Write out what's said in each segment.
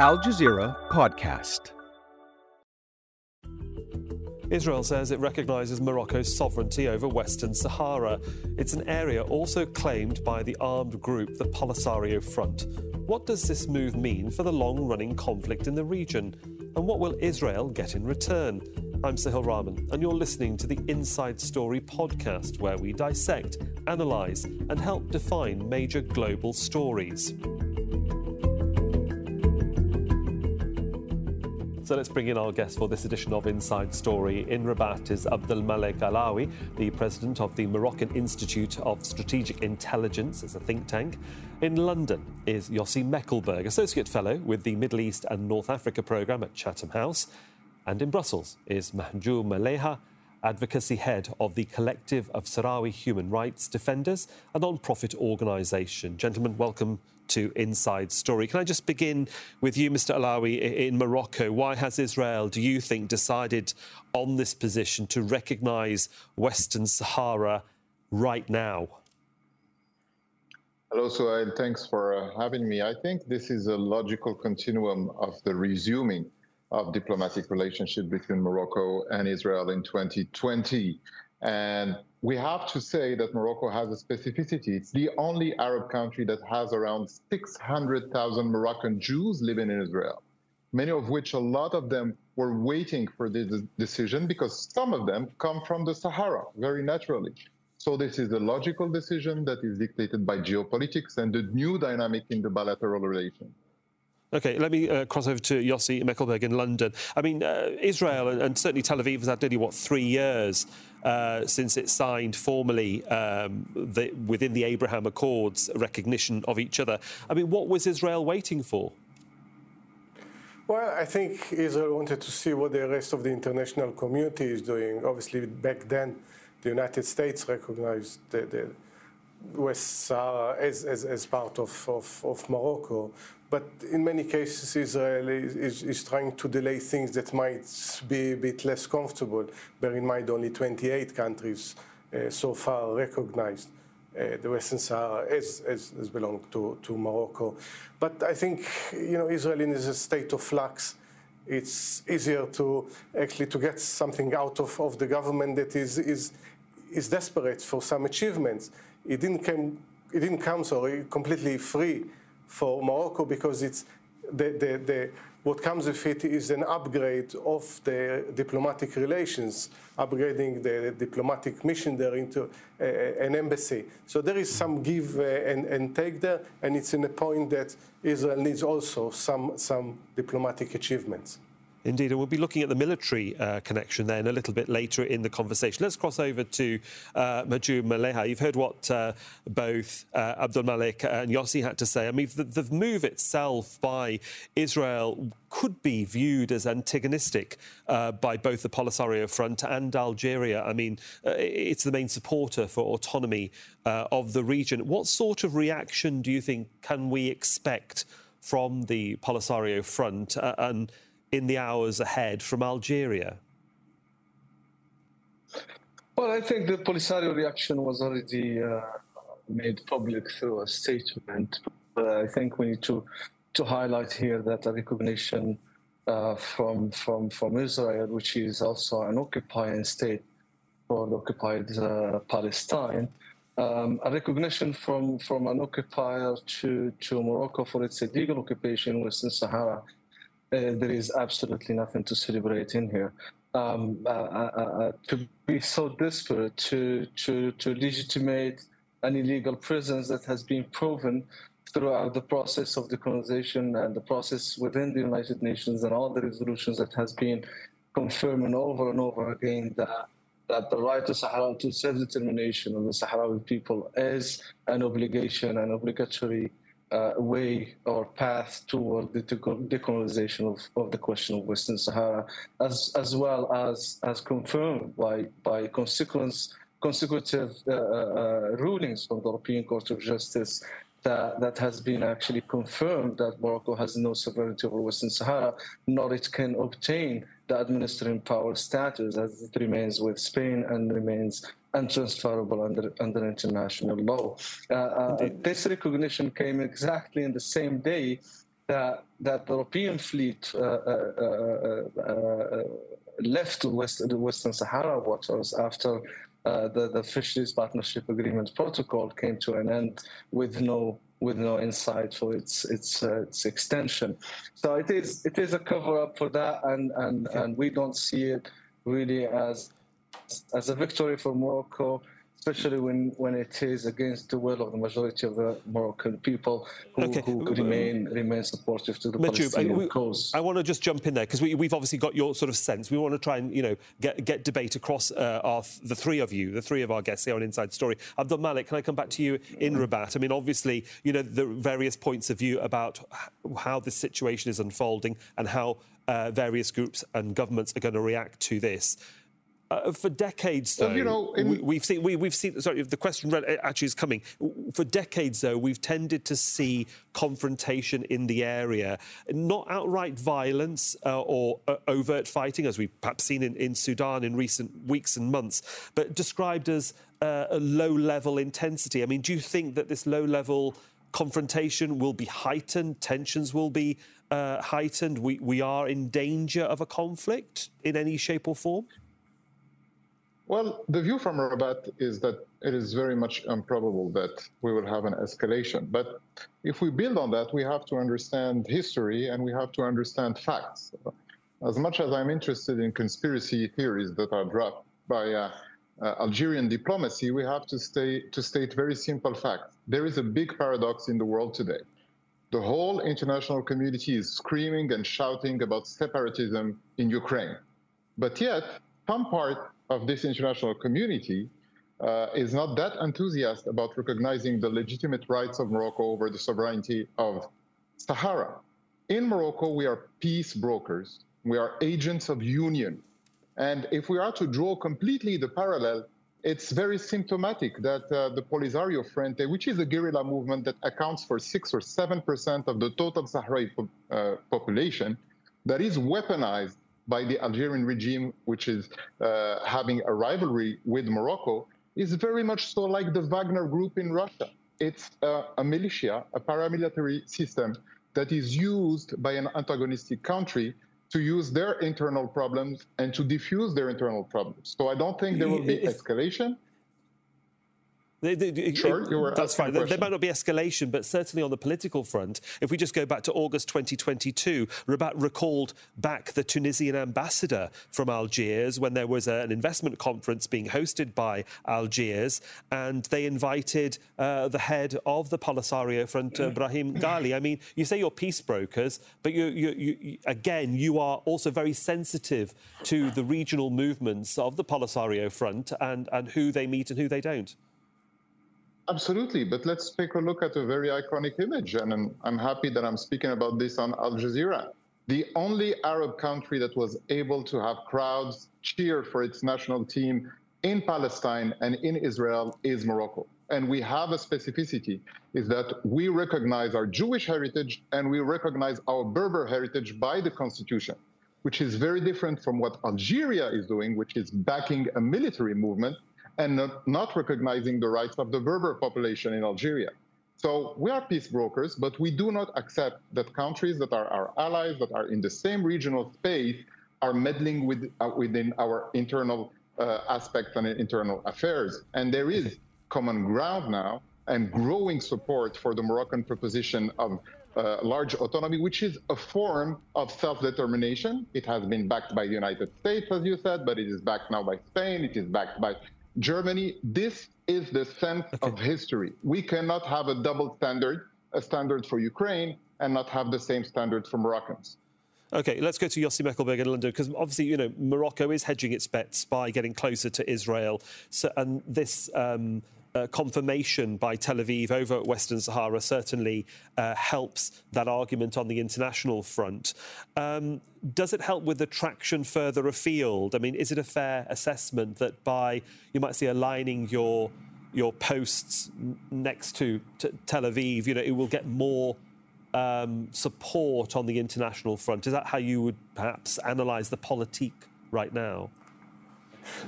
Al Jazeera Podcast. Israel says it recognises Morocco's sovereignty over Western Sahara. It's an area also claimed by the armed group, the Polisario Front. What does this move mean for the long running conflict in the region? And what will Israel get in return? I'm Sohail Rahman, and you're listening to the Inside Story podcast, where we dissect, analyse, and help define major global stories. So let's bring in our guest for this edition of Inside Story. In Rabat is Abdelmalek Alaoui, the president of the Moroccan Institute of Strategic Intelligence. It's a think tank. In London is Yossi Mekelberg, associate fellow with the Middle East and North Africa programme at Chatham House. And in Brussels is Mahjoub Mleiha, advocacy head of the Collective of Sahrawi Human Rights Defenders, a non profit organisation. Gentlemen, welcome to Inside Story. Can I just begin with you, Mr. Alaoui, in Morocco? Why has Israel, do you think, decided on this position to recognise Western Sahara right now? Hello, Sohail. Thanks for uh, having me. I think this is a logical continuum of the resuming of diplomatic relationship between Morocco and Israel in 2020. And we have to say that Morocco has a specificity. It's the only Arab country that has around 600,000 Moroccan Jews living in Israel, many of which, a lot of them, were waiting for this decision because some of them come from the Sahara, very naturally. So this is a logical decision that is dictated by geopolitics and the new dynamic in the bilateral relation. Okay, let me uh, cross over to Yossi Mekelberg in London. I mean, uh, Israel and, and, certainly Tel Aviv has had nearly, what, three years uh, since it signed formally um, the, within the Abraham Accords recognition of each other. I mean, what was Israel waiting for? Well, I think Israel wanted to see what the rest of the international community is doing. Obviously, back then, the United States recognized the, the West Sahara as, as, as part of, of, of Morocco. But in many cases, Israel is, is, is, trying to delay things that might be a bit less comfortable. Bear in mind, only 28 countries uh, so far recognized uh, the Western Sahara as, as, as belong to, to Morocco. But I think, you know, Israel is a state of flux. It's easier to actually to get something out of, of the government that is, is, is desperate for some achievements. It didn't come, it didn't come sorry, completely free for Morocco because it's the, the, the, what comes with it is an upgrade of the diplomatic relations, upgrading the diplomatic mission there into an embassy. So there is some give uh, and, and take there, and it's in a point that Israel needs also some, some diplomatic achievements. Indeed, and we'll be looking at the military uh, connection then a little bit later in the conversation. Let's cross over to uh, Mahjoub Mleiha. You've heard what uh, both uh, Abdelmalek and Yossi had to say. I mean, the, the, move itself by Israel could be viewed as antagonistic uh, by both the Polisario Front and Algeria. I mean, uh, it's the main supporter for autonomy uh, of the region. What sort of reaction do you think can we expect from the Polisario Front? and in the hours ahead from Algeria? Well, I think the Polisario reaction was already uh, made public through a statement. But I think we need to to highlight here that a recognition uh, from from from Israel, which is also an occupying state for occupied uh, Palestine, um, a recognition from from an occupier to to Morocco for its illegal occupation in Western Sahara there is absolutely nothing to celebrate in here. Um, uh, uh, to be so desperate to, to, to legitimate an illegal presence that has been proven throughout the process of decolonization and the process within the United Nations and all the resolutions that has been confirming over and over again that that the right to Sahara to self-determination of the Sahrawi people is an obligation, an obligatory uh, way or path toward the decolonization of, of the question of Western Sahara, as as well as as confirmed by by consequence consecutive uh, uh, rulings from the European Court of Justice that, that has been actually confirmed that Morocco has no sovereignty over Western Sahara, nor it can obtain the administering power status as it remains with Spain and remains untransferable under, under international law. Uh, uh, this recognition came exactly in the same day that that the European fleet uh, uh, uh, left West, the Western Sahara waters after uh, the, the Fisheries Partnership Agreement protocol came to an end with no with no insight for its its uh, its extension. So it is it is a cover up for that, and and and we don't see it really as as a victory for Morocco especially when, when it is against the will of the majority of the Moroccan people who, okay. who remain remain supportive to the Palestinian I, we, cause. I want to just jump in there because we, have obviously got your sort of sense. We want to try and you know get get debate across uh, our, the three of you, the three of our guests here on Inside Story. Abdelmalek, can I come back to you in Rabat? I mean, obviously, you know the various points of view about how this situation is unfolding and how uh, various groups and governments are going to react to this. Uh, for decades, though, well, you know, in... we, have seen we, have seen. Sorry, the question actually is coming. For decades, though, we've tended to see confrontation in the area, not outright violence uh, or uh, overt fighting, as we've perhaps seen in, in, Sudan in recent weeks and months, but described as uh, a low-level intensity. I mean, do you think that this low-level confrontation will be heightened, tensions will be uh, heightened? We we are in danger of a conflict in any shape or form. Well, the view from Rabat is that it is very much improbable that we will have an escalation. But if we build on that, we have to understand history and we have to understand facts. As much as I'm interested in conspiracy theories that are dropped by uh, uh, Algerian diplomacy, we have to, stay, to state very simple facts. There is a big paradox in the world today. The whole international community is screaming and shouting about separatism in Ukraine. But yet, some part of this international community uh, is not that enthusiastic about recognizing the legitimate rights of Morocco over the sovereignty of Sahara. In Morocco, we are peace brokers. We are agents of union. And if we are to draw completely the parallel, it's very symptomatic that uh, the Polisario Frente, which is a guerrilla movement that accounts for six or seven percent of the total Sahrawi po- uh, population, that is weaponized by the Algerian regime, which is uh, having a rivalry with Morocco, is very much so like the Wagner group in Russia. It's uh, a militia, a paramilitary system that is used by an antagonistic country to use their internal problems and to diffuse their internal problems. So I don't think there will be escalation. They, they, sure, that's fine. There, there, might not be escalation, but certainly on the political front, if we just go back to August 2022, Rabat recalled back the Tunisian ambassador from Algiers when there was a, an investment conference being hosted by Algiers, and they invited uh, the head of the Polisario Front, uh, Brahim Ghali. I mean, you say you're peace brokers, but you, you, you, again, you are also very sensitive to the regional movements of the Polisario Front and, and who they meet and who they don't. Absolutely, but let's take a look at a very iconic image, and I'm happy that I'm speaking about this on Al Jazeera. The only Arab country that was able to have crowds cheer for its national team in Palestine and in Israel is Morocco. And we have a specificity is that we recognize our Jewish heritage and we recognize our Berber heritage by the constitution, which is very different from what Algeria is doing, which is backing a military movement and not, not recognizing the rights of the Berber population in Algeria. So we are peace brokers, but we do not accept that countries that are our allies, that are in the same regional space, are meddling with, uh, within our internal uh, aspects and internal affairs. And there is common ground now and growing support for the Moroccan proposition of uh, large autonomy, which is a form of self-determination. It has been backed by the United States, as you said, but it is backed now by Spain. It is backed by Germany, this is the sense okay. of history. We cannot have a double standard, a standard for Ukraine, and not have the same standard for Moroccans. Okay, let's go to Yossi Mekelberg in London because obviously, you know, Morocco is hedging its bets by getting closer to Israel. So, and this um, uh, confirmation by Tel Aviv over Western Sahara certainly uh, helps that argument on the international front. Um, does it help with the traction further afield? I mean, is it a fair assessment that by you might say aligning your your posts next to, to Tel Aviv, you know, it will get more um, support on the international front. Is that how you would perhaps analyse the politique right now?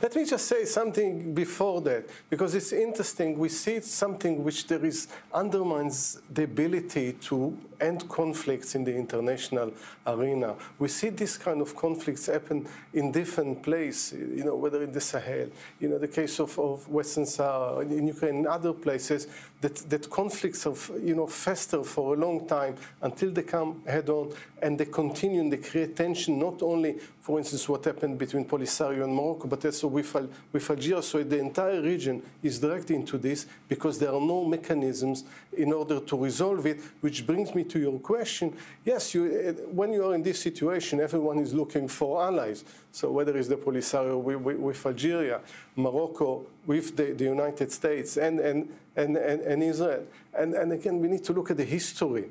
Let me just say something before that, because it's interesting. We see something which there is undermines the ability to end conflicts in the international arena. We see this kind of conflicts happen in different places, you know, whether in the Sahel, you know, the case of, of Western Sahara, in Ukraine, and other places, that, that conflicts have, you know, fester for a long time until they come head on and they continue and they create tension, not only, for instance, what happened between Polisario and Morocco, but also with, with Algeria. So the entire region is dragged into this because there are no mechanisms in order to resolve it, which brings me to your question. Yes, you, eh, when you are in this situation, everyone is looking for allies. So whether it's the Polisario with, Algeria, Morocco with the, the United States, and, and, and, and, and Israel. And, and again, we need to look at the history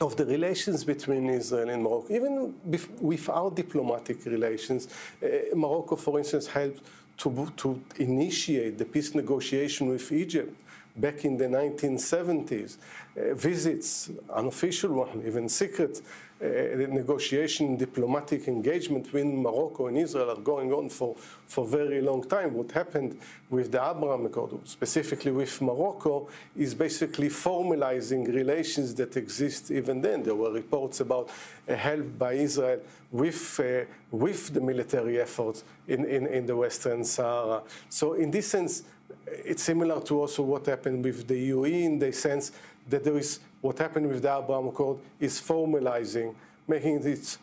of the relations between Israel and Morocco, even without diplomatic relations. Uh, Morocco, for instance, helped to, to initiate the peace negotiation with Egypt back in the 1970s. Uh, visits, unofficial one, even secret negotiation, diplomatic engagement between Morocco and Israel are going on for, for very long time. What happened with the Abraham Accord, specifically with Morocco, is basically formalizing relations that exist even then. There were reports about uh, help by Israel with, uh, with the military efforts in, in, in the Western Sahara. So in this sense, it's similar to also what happened with the UAE in the sense that there is what happened with the Abraham Accord is formalizing, making it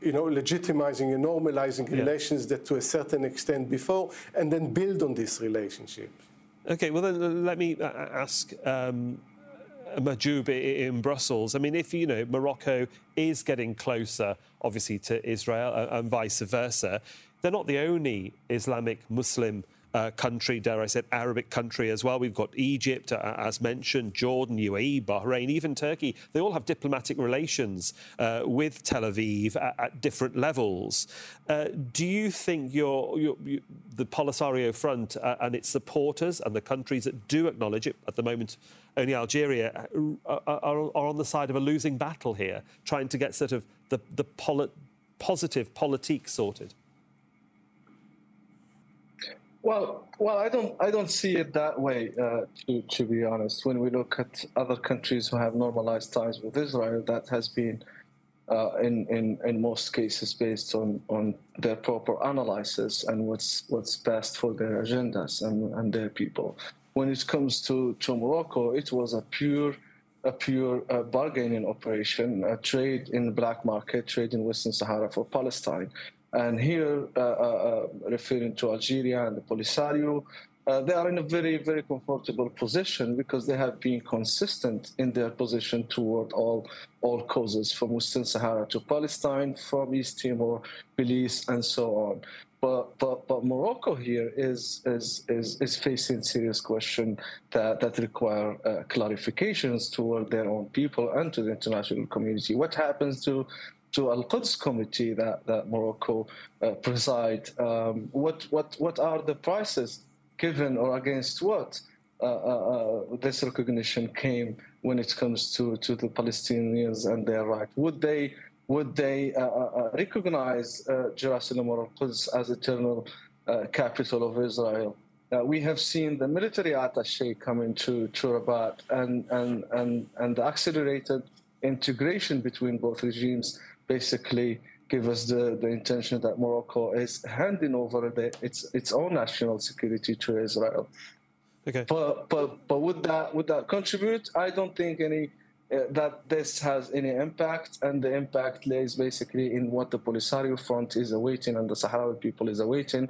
you know, legitimizing and normalizing yeah. relations that to a certain extent before, and then build on this relationship. Okay, well then let me uh, uh, ask um, Mahjoub in Brussels. I mean, if you know Morocco is getting closer, obviously, to Israel uh, and vice versa, they're not the only Islamic Muslim uh, country, dare I say, Arabic country as well. We've got Egypt, uh, as mentioned, Jordan, UAE, Bahrain, even Turkey. They all have diplomatic relations uh, with Tel Aviv at, at different levels. Uh, do you think your, your, your, the Polisario Front uh, and its supporters and the countries that do acknowledge it at the moment, only Algeria, uh, are, are, are on the side of a losing battle here, trying to get sort of the, the poli- positive politique sorted? Well, well, I don't, I don't see it that way. Uh, to to be honest, when we look at other countries who have normalized ties with Israel, that has been, uh, in in in most cases, based on on their proper analysis and what's what's best for their agendas and and their people. When it comes to to Morocco, it was a pure a pure uh, bargaining operation, a trade in the black market, trade in Western Sahara for Palestine. And here, uh, uh, uh, referring to Algeria and the Polisario, they are in a very, very comfortable position because they have been consistent in their position toward all, all causes, from Western Sahara to Palestine, from East Timor, Belize, and so on. But, but, but Morocco here is, is, is, is facing serious questions that, that require uh, clarifications toward their own people and to the international community. What happens to to Al Quds committee that, that Morocco uh, preside. Um, what, what, what are the prices given or against what uh, uh, uh, this recognition came when it comes to, to the Palestinians and their right? Would they, would they recognize Jerusalem or Al Quds as eternal capital of Israel? Uh, we have seen the military attaché coming to, to Rabat and, and, and, and the accelerated integration between both regimes basically give us the, the intention that Morocco is handing over the, its its own national security to Israel. Okay. But but but would that would that contribute? I don't think any uh, that this has any impact, and the impact lays basically in what the Polisario Front is awaiting and the Sahrawi people is awaiting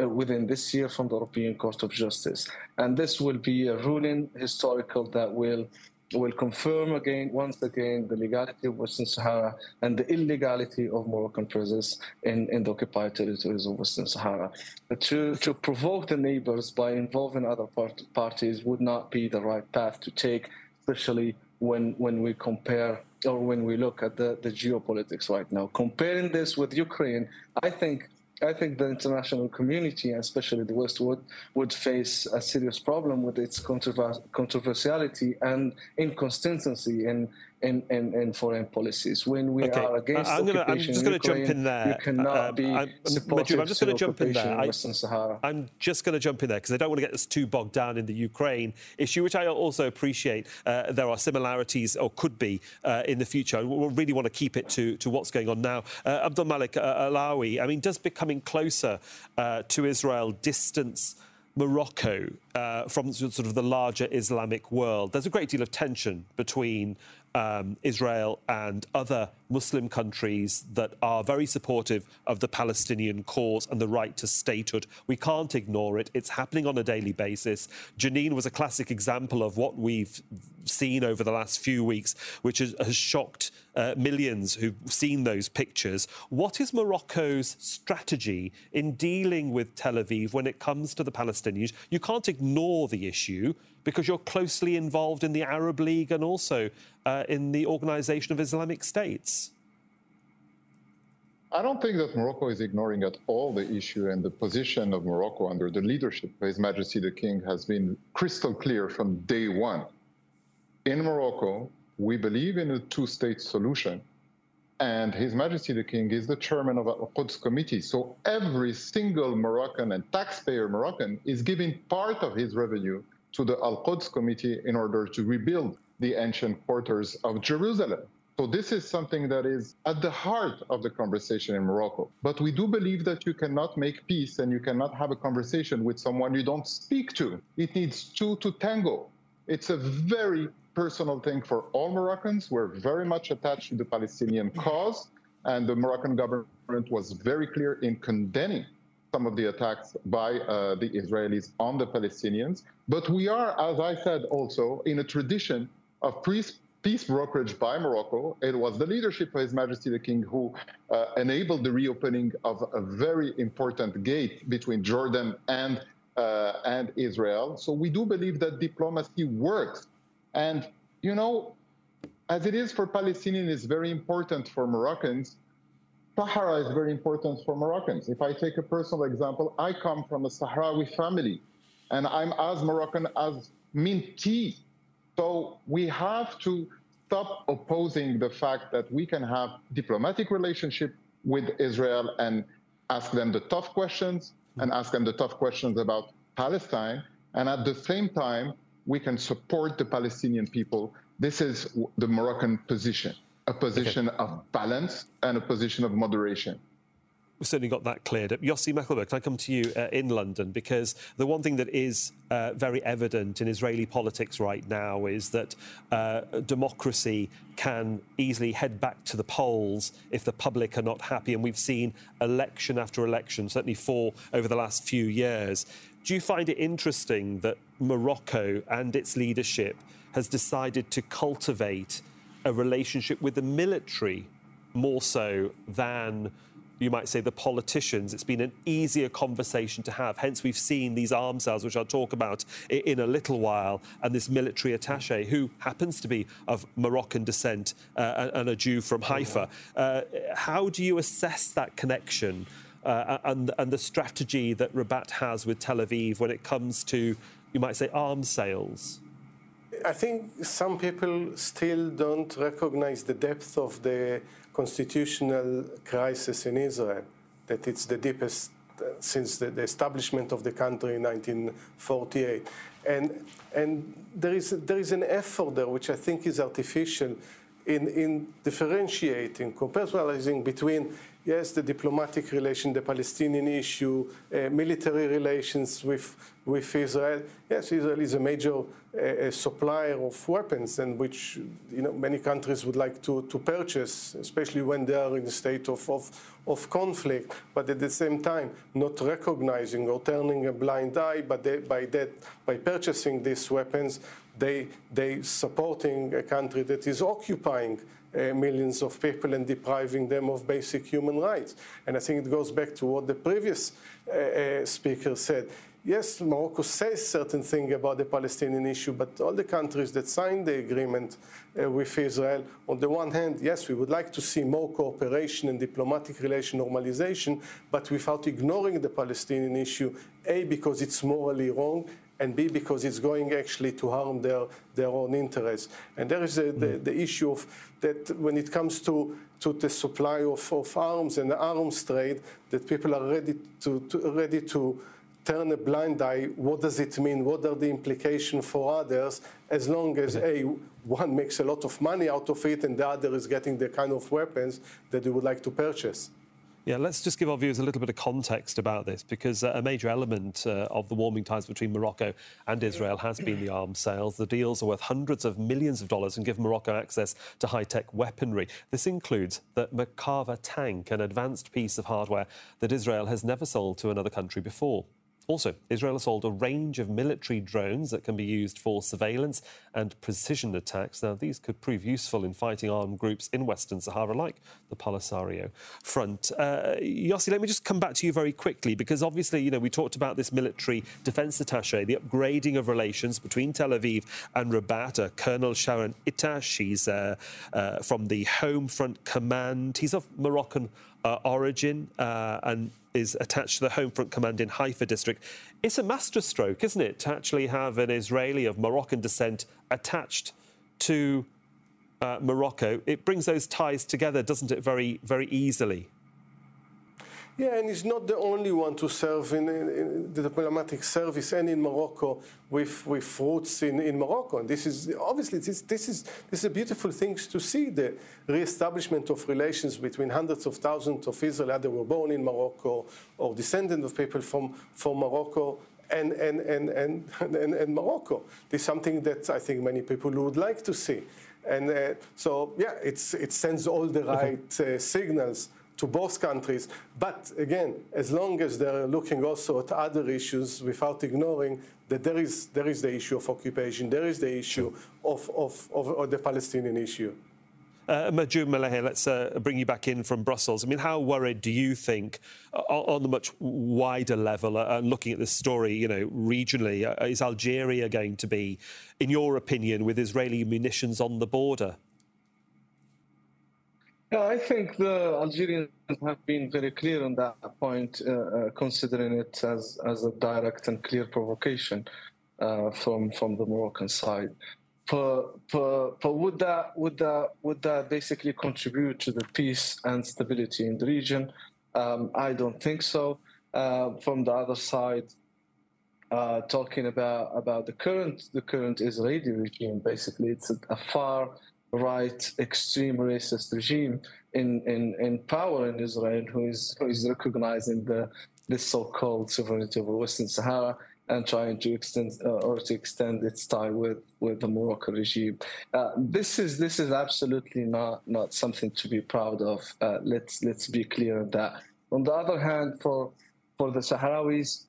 uh, within this year from the European Court of Justice. And this will be a ruling historical that will will confirm again, once again, the legality of Western Sahara and the illegality of Moroccan presence in, in the occupied territories of Western Sahara. To, to provoke the neighbors by involving other part, parties would not be the right path to take, especially when, when we compare or when we look at the, the geopolitics right now. Comparing this with Ukraine, I think I think the international community, especially the West, would, would face a serious problem with its controversiality and inconsistency in, in, in, in foreign policies. When we okay. are against I'm gonna, I'm just going to jump in there. You cannot uh, be I'm, supportive I'm just going to jump in there. In Western Sahara. I'm just going to jump in there because I don't want to get us too bogged down in the Ukraine issue, which I also appreciate. Uh, there are similarities, or could be, uh, in the future. We really want to keep it to, to what's going on now. Uh, Abdelmalek uh, Alaoui, I mean, does becoming closer uh, to Israel distance Morocco uh, from sort of the larger Islamic world. There's a great deal of tension between um, Israel and other Muslim countries that are very supportive of the Palestinian cause and the right to statehood. We can't ignore it. It's happening on a daily basis. Jenin was a classic example of what we've seen over the last few weeks, which has, has shocked uh, millions who've seen those pictures. What is Morocco's strategy in dealing with Tel Aviv when it comes to the Palestinians? You can't ignore the issue because you're closely involved in the Arab League and also uh, in the Organization of Islamic States. I don't think that Morocco is ignoring at all the issue and the position of Morocco under the leadership of His Majesty the King has been crystal clear from day one. In Morocco, we believe in a two state solution. And His Majesty the King is the chairman of Al Quds Committee. So every single Moroccan and taxpayer Moroccan is giving part of his revenue to the Al Quds Committee in order to rebuild the ancient quarters of Jerusalem. So this is something that is at the heart of the conversation in Morocco. But we do believe that you cannot make peace and you cannot have a conversation with someone you don't speak to. It needs two to tango. It's a very personal thing for all Moroccans. We're very much attached to the Palestinian cause, and the Moroccan government was very clear in condemning some of the attacks by uh, the Israelis on the Palestinians. But we are, as I said, also in a tradition of peace, brokerage by Morocco. It was the leadership of His Majesty the King who uh, enabled the reopening of a very important gate between Jordan and uh, and Israel. So we do believe that diplomacy works. And you know, as it is for Palestinians, it's very important for Moroccans Sahara is very important for Moroccans. If I take a personal example, I come from a Sahrawi family, and I'm as Moroccan as Minty. So we have to stop opposing the fact that we can have diplomatic relationship with Israel and ask them the tough questions and ask them the tough questions about Palestine. And at the same time, we can support the Palestinian people. This is the Moroccan position a position okay. of balance and a position of moderation. We've certainly got that cleared up. Yossi Mekelberg, can I come to you uh, in London? Because the one thing that is uh, very evident in Israeli politics right now is that uh, democracy can easily head back to the polls if the public are not happy. And we've seen election after election, certainly four over the last few years. Do you find it interesting that Morocco and its leadership has decided to cultivate a relationship with the military more so than you might say the politicians. It's been an easier conversation to have. Hence, we've seen these arms sales, which I'll talk about in a little while, and this military attache who happens to be of Moroccan descent uh, and a Jew from Haifa. Uh, how do you assess that connection uh, and, and the strategy that Rabat has with Tel Aviv when it comes to, you might say, arms sales? I think some people still don't recognize the depth of the constitutional crisis in Israel, that it's the deepest uh, since the, establishment of the country in 1948. And, and there, is, there is an effort there which I think is artificial in, in differentiating, contextualizing between yes, the diplomatic relation, the Palestinian issue, uh, military relations with, with Israel. Yes, Israel is a major uh, supplier of weapons, and which you know many countries would like to, to purchase, especially when they are in a state of, of, of conflict. But at the same time, not recognizing or turning a blind eye, but they, by that by purchasing these weapons, they they supporting a country that is occupying uh, millions of people and depriving them of basic human rights. And I think it goes back to what the previous uh, uh, speaker said. Yes, Morocco says certain things about the Palestinian issue, but all the countries that signed the agreement uh, with Israel, on the one hand, yes, we would like to see more cooperation and diplomatic relation normalization, but without ignoring the Palestinian issue, A, because it's morally wrong, and B, because it's going actually to harm their, their own interests. And there is a, the, mm. the issue of that when it comes to, to the supply of, of arms and the arms trade, that people are ready to, to ready to turn a blind eye. What does it mean? What are the implications for others? As long as a one makes a lot of money out of it, and the other is getting the kind of weapons that they would like to purchase. Yeah, let's just give our viewers a little bit of context about this because uh, a major element uh, of the warming ties between Morocco and Israel has been the arms sales. The deals are worth hundreds of millions of dollars and give Morocco access to high tech weaponry. This includes the Merkava tank, an advanced piece of hardware that Israel has never sold to another country before. Also, Israel has sold a range of military drones that can be used for surveillance and precision attacks. Now, these could prove useful in fighting armed groups in Western Sahara, like the Polisario Front. Uh, Yossi, let me just come back to you very quickly, because obviously, you know, we talked about this military defense attache, the upgrading of relations between Tel Aviv and Rabat. Uh, Colonel Sharon Itach, he's uh, uh, from the Home Front Command. He's of Moroccan uh, origin uh, and is attached to the Home Front Command in Haifa district. It's a masterstroke, isn't it, to actually have an Israeli of Moroccan descent attached to uh, Morocco? It brings those ties together, doesn't it, very, very easily? Yeah, and he's not the only one to serve in, in, in, the diplomatic service and in Morocco with, with roots in, in Morocco. And this is obviously this, this is this is a beautiful thing to see the re-establishment of relations between hundreds of thousands of Israelis that were born in Morocco or descendants of people from, from Morocco and, and, and, and, and, and Morocco. This is something that I think many people would like to see. And uh, so, yeah, it's, it sends all the right uh, signals to both countries. But again, as long as they're looking also at other issues without ignoring that there is, there is the issue of occupation, there is the issue of, of, of, of the Palestinian issue. Uh, Mahjoub Mleiha, let's uh, bring you back in from Brussels. I mean, how worried do you think, uh, on the much wider level, uh, looking at this story, you know, regionally, uh, is Algeria going to be, in your opinion, with Israeli munitions on the border? Yeah, I think the Algerians have been very clear on that point, uh, uh, considering it as, as a direct and clear provocation uh, from from the Moroccan side. But, but, but would that would that would that basically contribute to the peace and stability in the region? Um, I don't think so. Uh, from the other side, uh, talking about about the current the current Israeli regime, basically it's a, a far right extreme racist regime in, in, in power in Israel who is, who is recognizing the, this so-called sovereignty over Western Sahara and trying to extend uh, or to extend its tie with, with the Moroccan regime. Uh, this is this is absolutely not not something to be proud of. Uh, let's let's be clear on that. On the other hand, for for the Sahrawis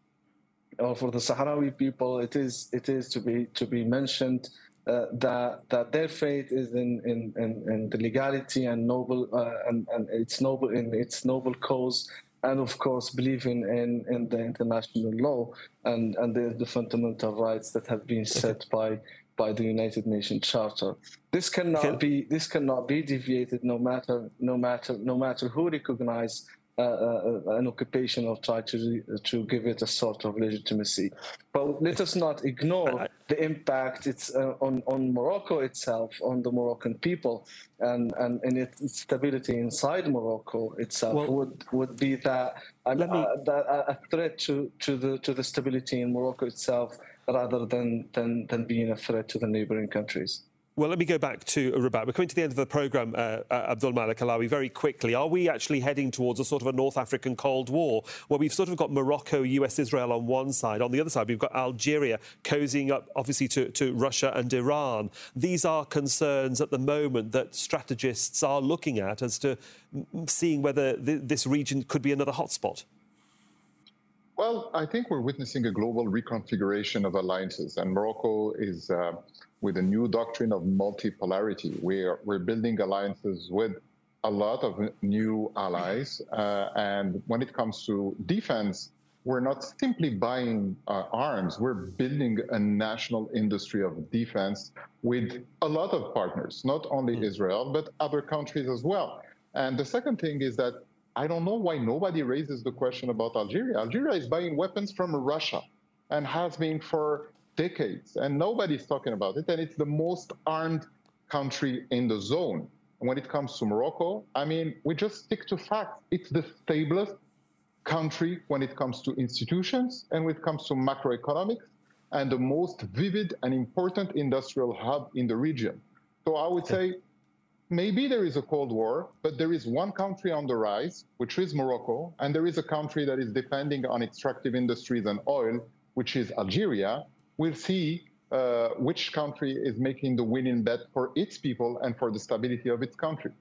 or for the Sahrawi people, it is it is to be to be mentioned uh, that that their faith is in in, in, in the legality and noble uh, and, and its noble in its noble cause and of course believing in, in the international law and, and the, the fundamental rights that have been set by by the United Nations Charter. This cannot be this cannot be deviated no matter no matter no matter who recognize uh, an occupation or try to to give it a sort of legitimacy. But let us not ignore the impact it's uh, on on Morocco itself, on the Moroccan people, and and, and its stability inside Morocco itself well, would would be that, uh, me... that a threat to to the to the stability in Morocco itself rather than than than being a threat to the neighboring countries. Well, let me go back to Rabat. We're coming to the end of the programme, uh, uh, Abdul Malik Alaoui, very quickly. Are we actually heading towards a sort of a North African Cold War where we've sort of got Morocco, US, Israel on one side? On the other side, we've got Algeria cozying up, obviously, to, to Russia and Iran. These are concerns at the moment that strategists are looking at as to seeing whether th this region could be another hotspot. Well, I think we're witnessing a global reconfiguration of alliances, and Morocco is. Uh, with a new doctrine of multipolarity. We're, we're building alliances with a lot of new allies. Uh, and when it comes to defense, we're not simply buying uh, arms, we're building a national industry of defense with a lot of partners, not only mm. Israel, but other countries as well. And the second thing is that I don't know why nobody raises the question about Algeria. Algeria is buying weapons from Russia and has been for decades, and nobody's talking about it. And it's the most armed country in the zone. And when it comes to Morocco, I mean, we just stick to facts. It's the stablest country when it comes to institutions and when it comes to macroeconomics, and the most vivid and important industrial hub in the region. So I would say maybe there is a Cold War, but there is one country on the rise, which is Morocco, and there is a country that is depending on extractive industries and oil, which is Algeria. We'll see uh, which country is making the winning bet for its people and for the stability of its country.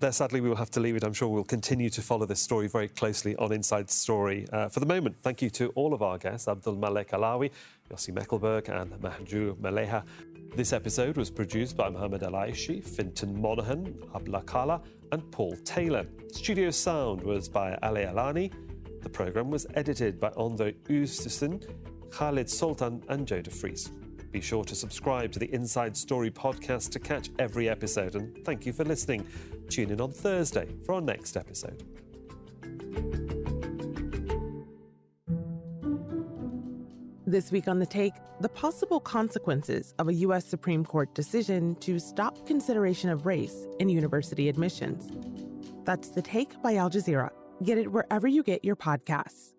There, sadly, we will have to leave it. I'm sure we'll continue to follow this story very closely on Inside Story. Uh, for the moment, thank you to all of our guests Abdul Malek Alaoui, Yossi Mekelberg, and Mahjou Mleiha. This episode was produced by Mohammed Al Aishi, Fintan Monaghan, Abla Kala, and Paul Taylor. Studio sound was by Ale Alani. The programme was edited by Andre Oosthuizen, Khalid Sultan, and Joe DeFries. Be sure to subscribe to the Inside Story podcast to catch every episode, and thank you for listening. Tune in on Thursday for our next episode. This week on The Take, the possible consequences of a U.S. Supreme Court decision to stop consideration of race in university admissions. That's The Take by Al Jazeera. Get it wherever you get your podcasts.